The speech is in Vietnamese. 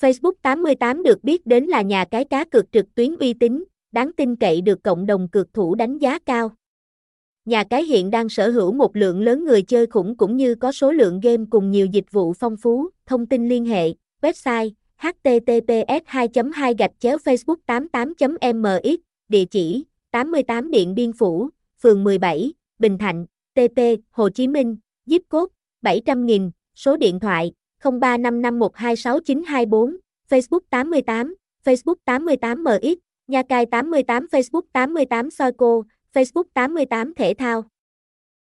Facebook 88 được biết đến là nhà cái cá cược trực tuyến uy tín, đáng tin cậy được cộng đồng cược thủ đánh giá cao. Nhà cái hiện đang sở hữu một lượng lớn người chơi khủng cũng như có số lượng game cùng nhiều dịch vụ phong phú. Thông tin liên hệ, website https 2 2 gạch chéo facebook 88 mx địa chỉ 88 Điện Biên Phủ, phường 17, Bình Thạnh, TP, Hồ Chí Minh, zip code 700.000, số điện thoại 0355126924, Facebook 88, Facebook 88MX, Nha Cai 88 Facebook 88 Soico, Facebook 88 Thể thao.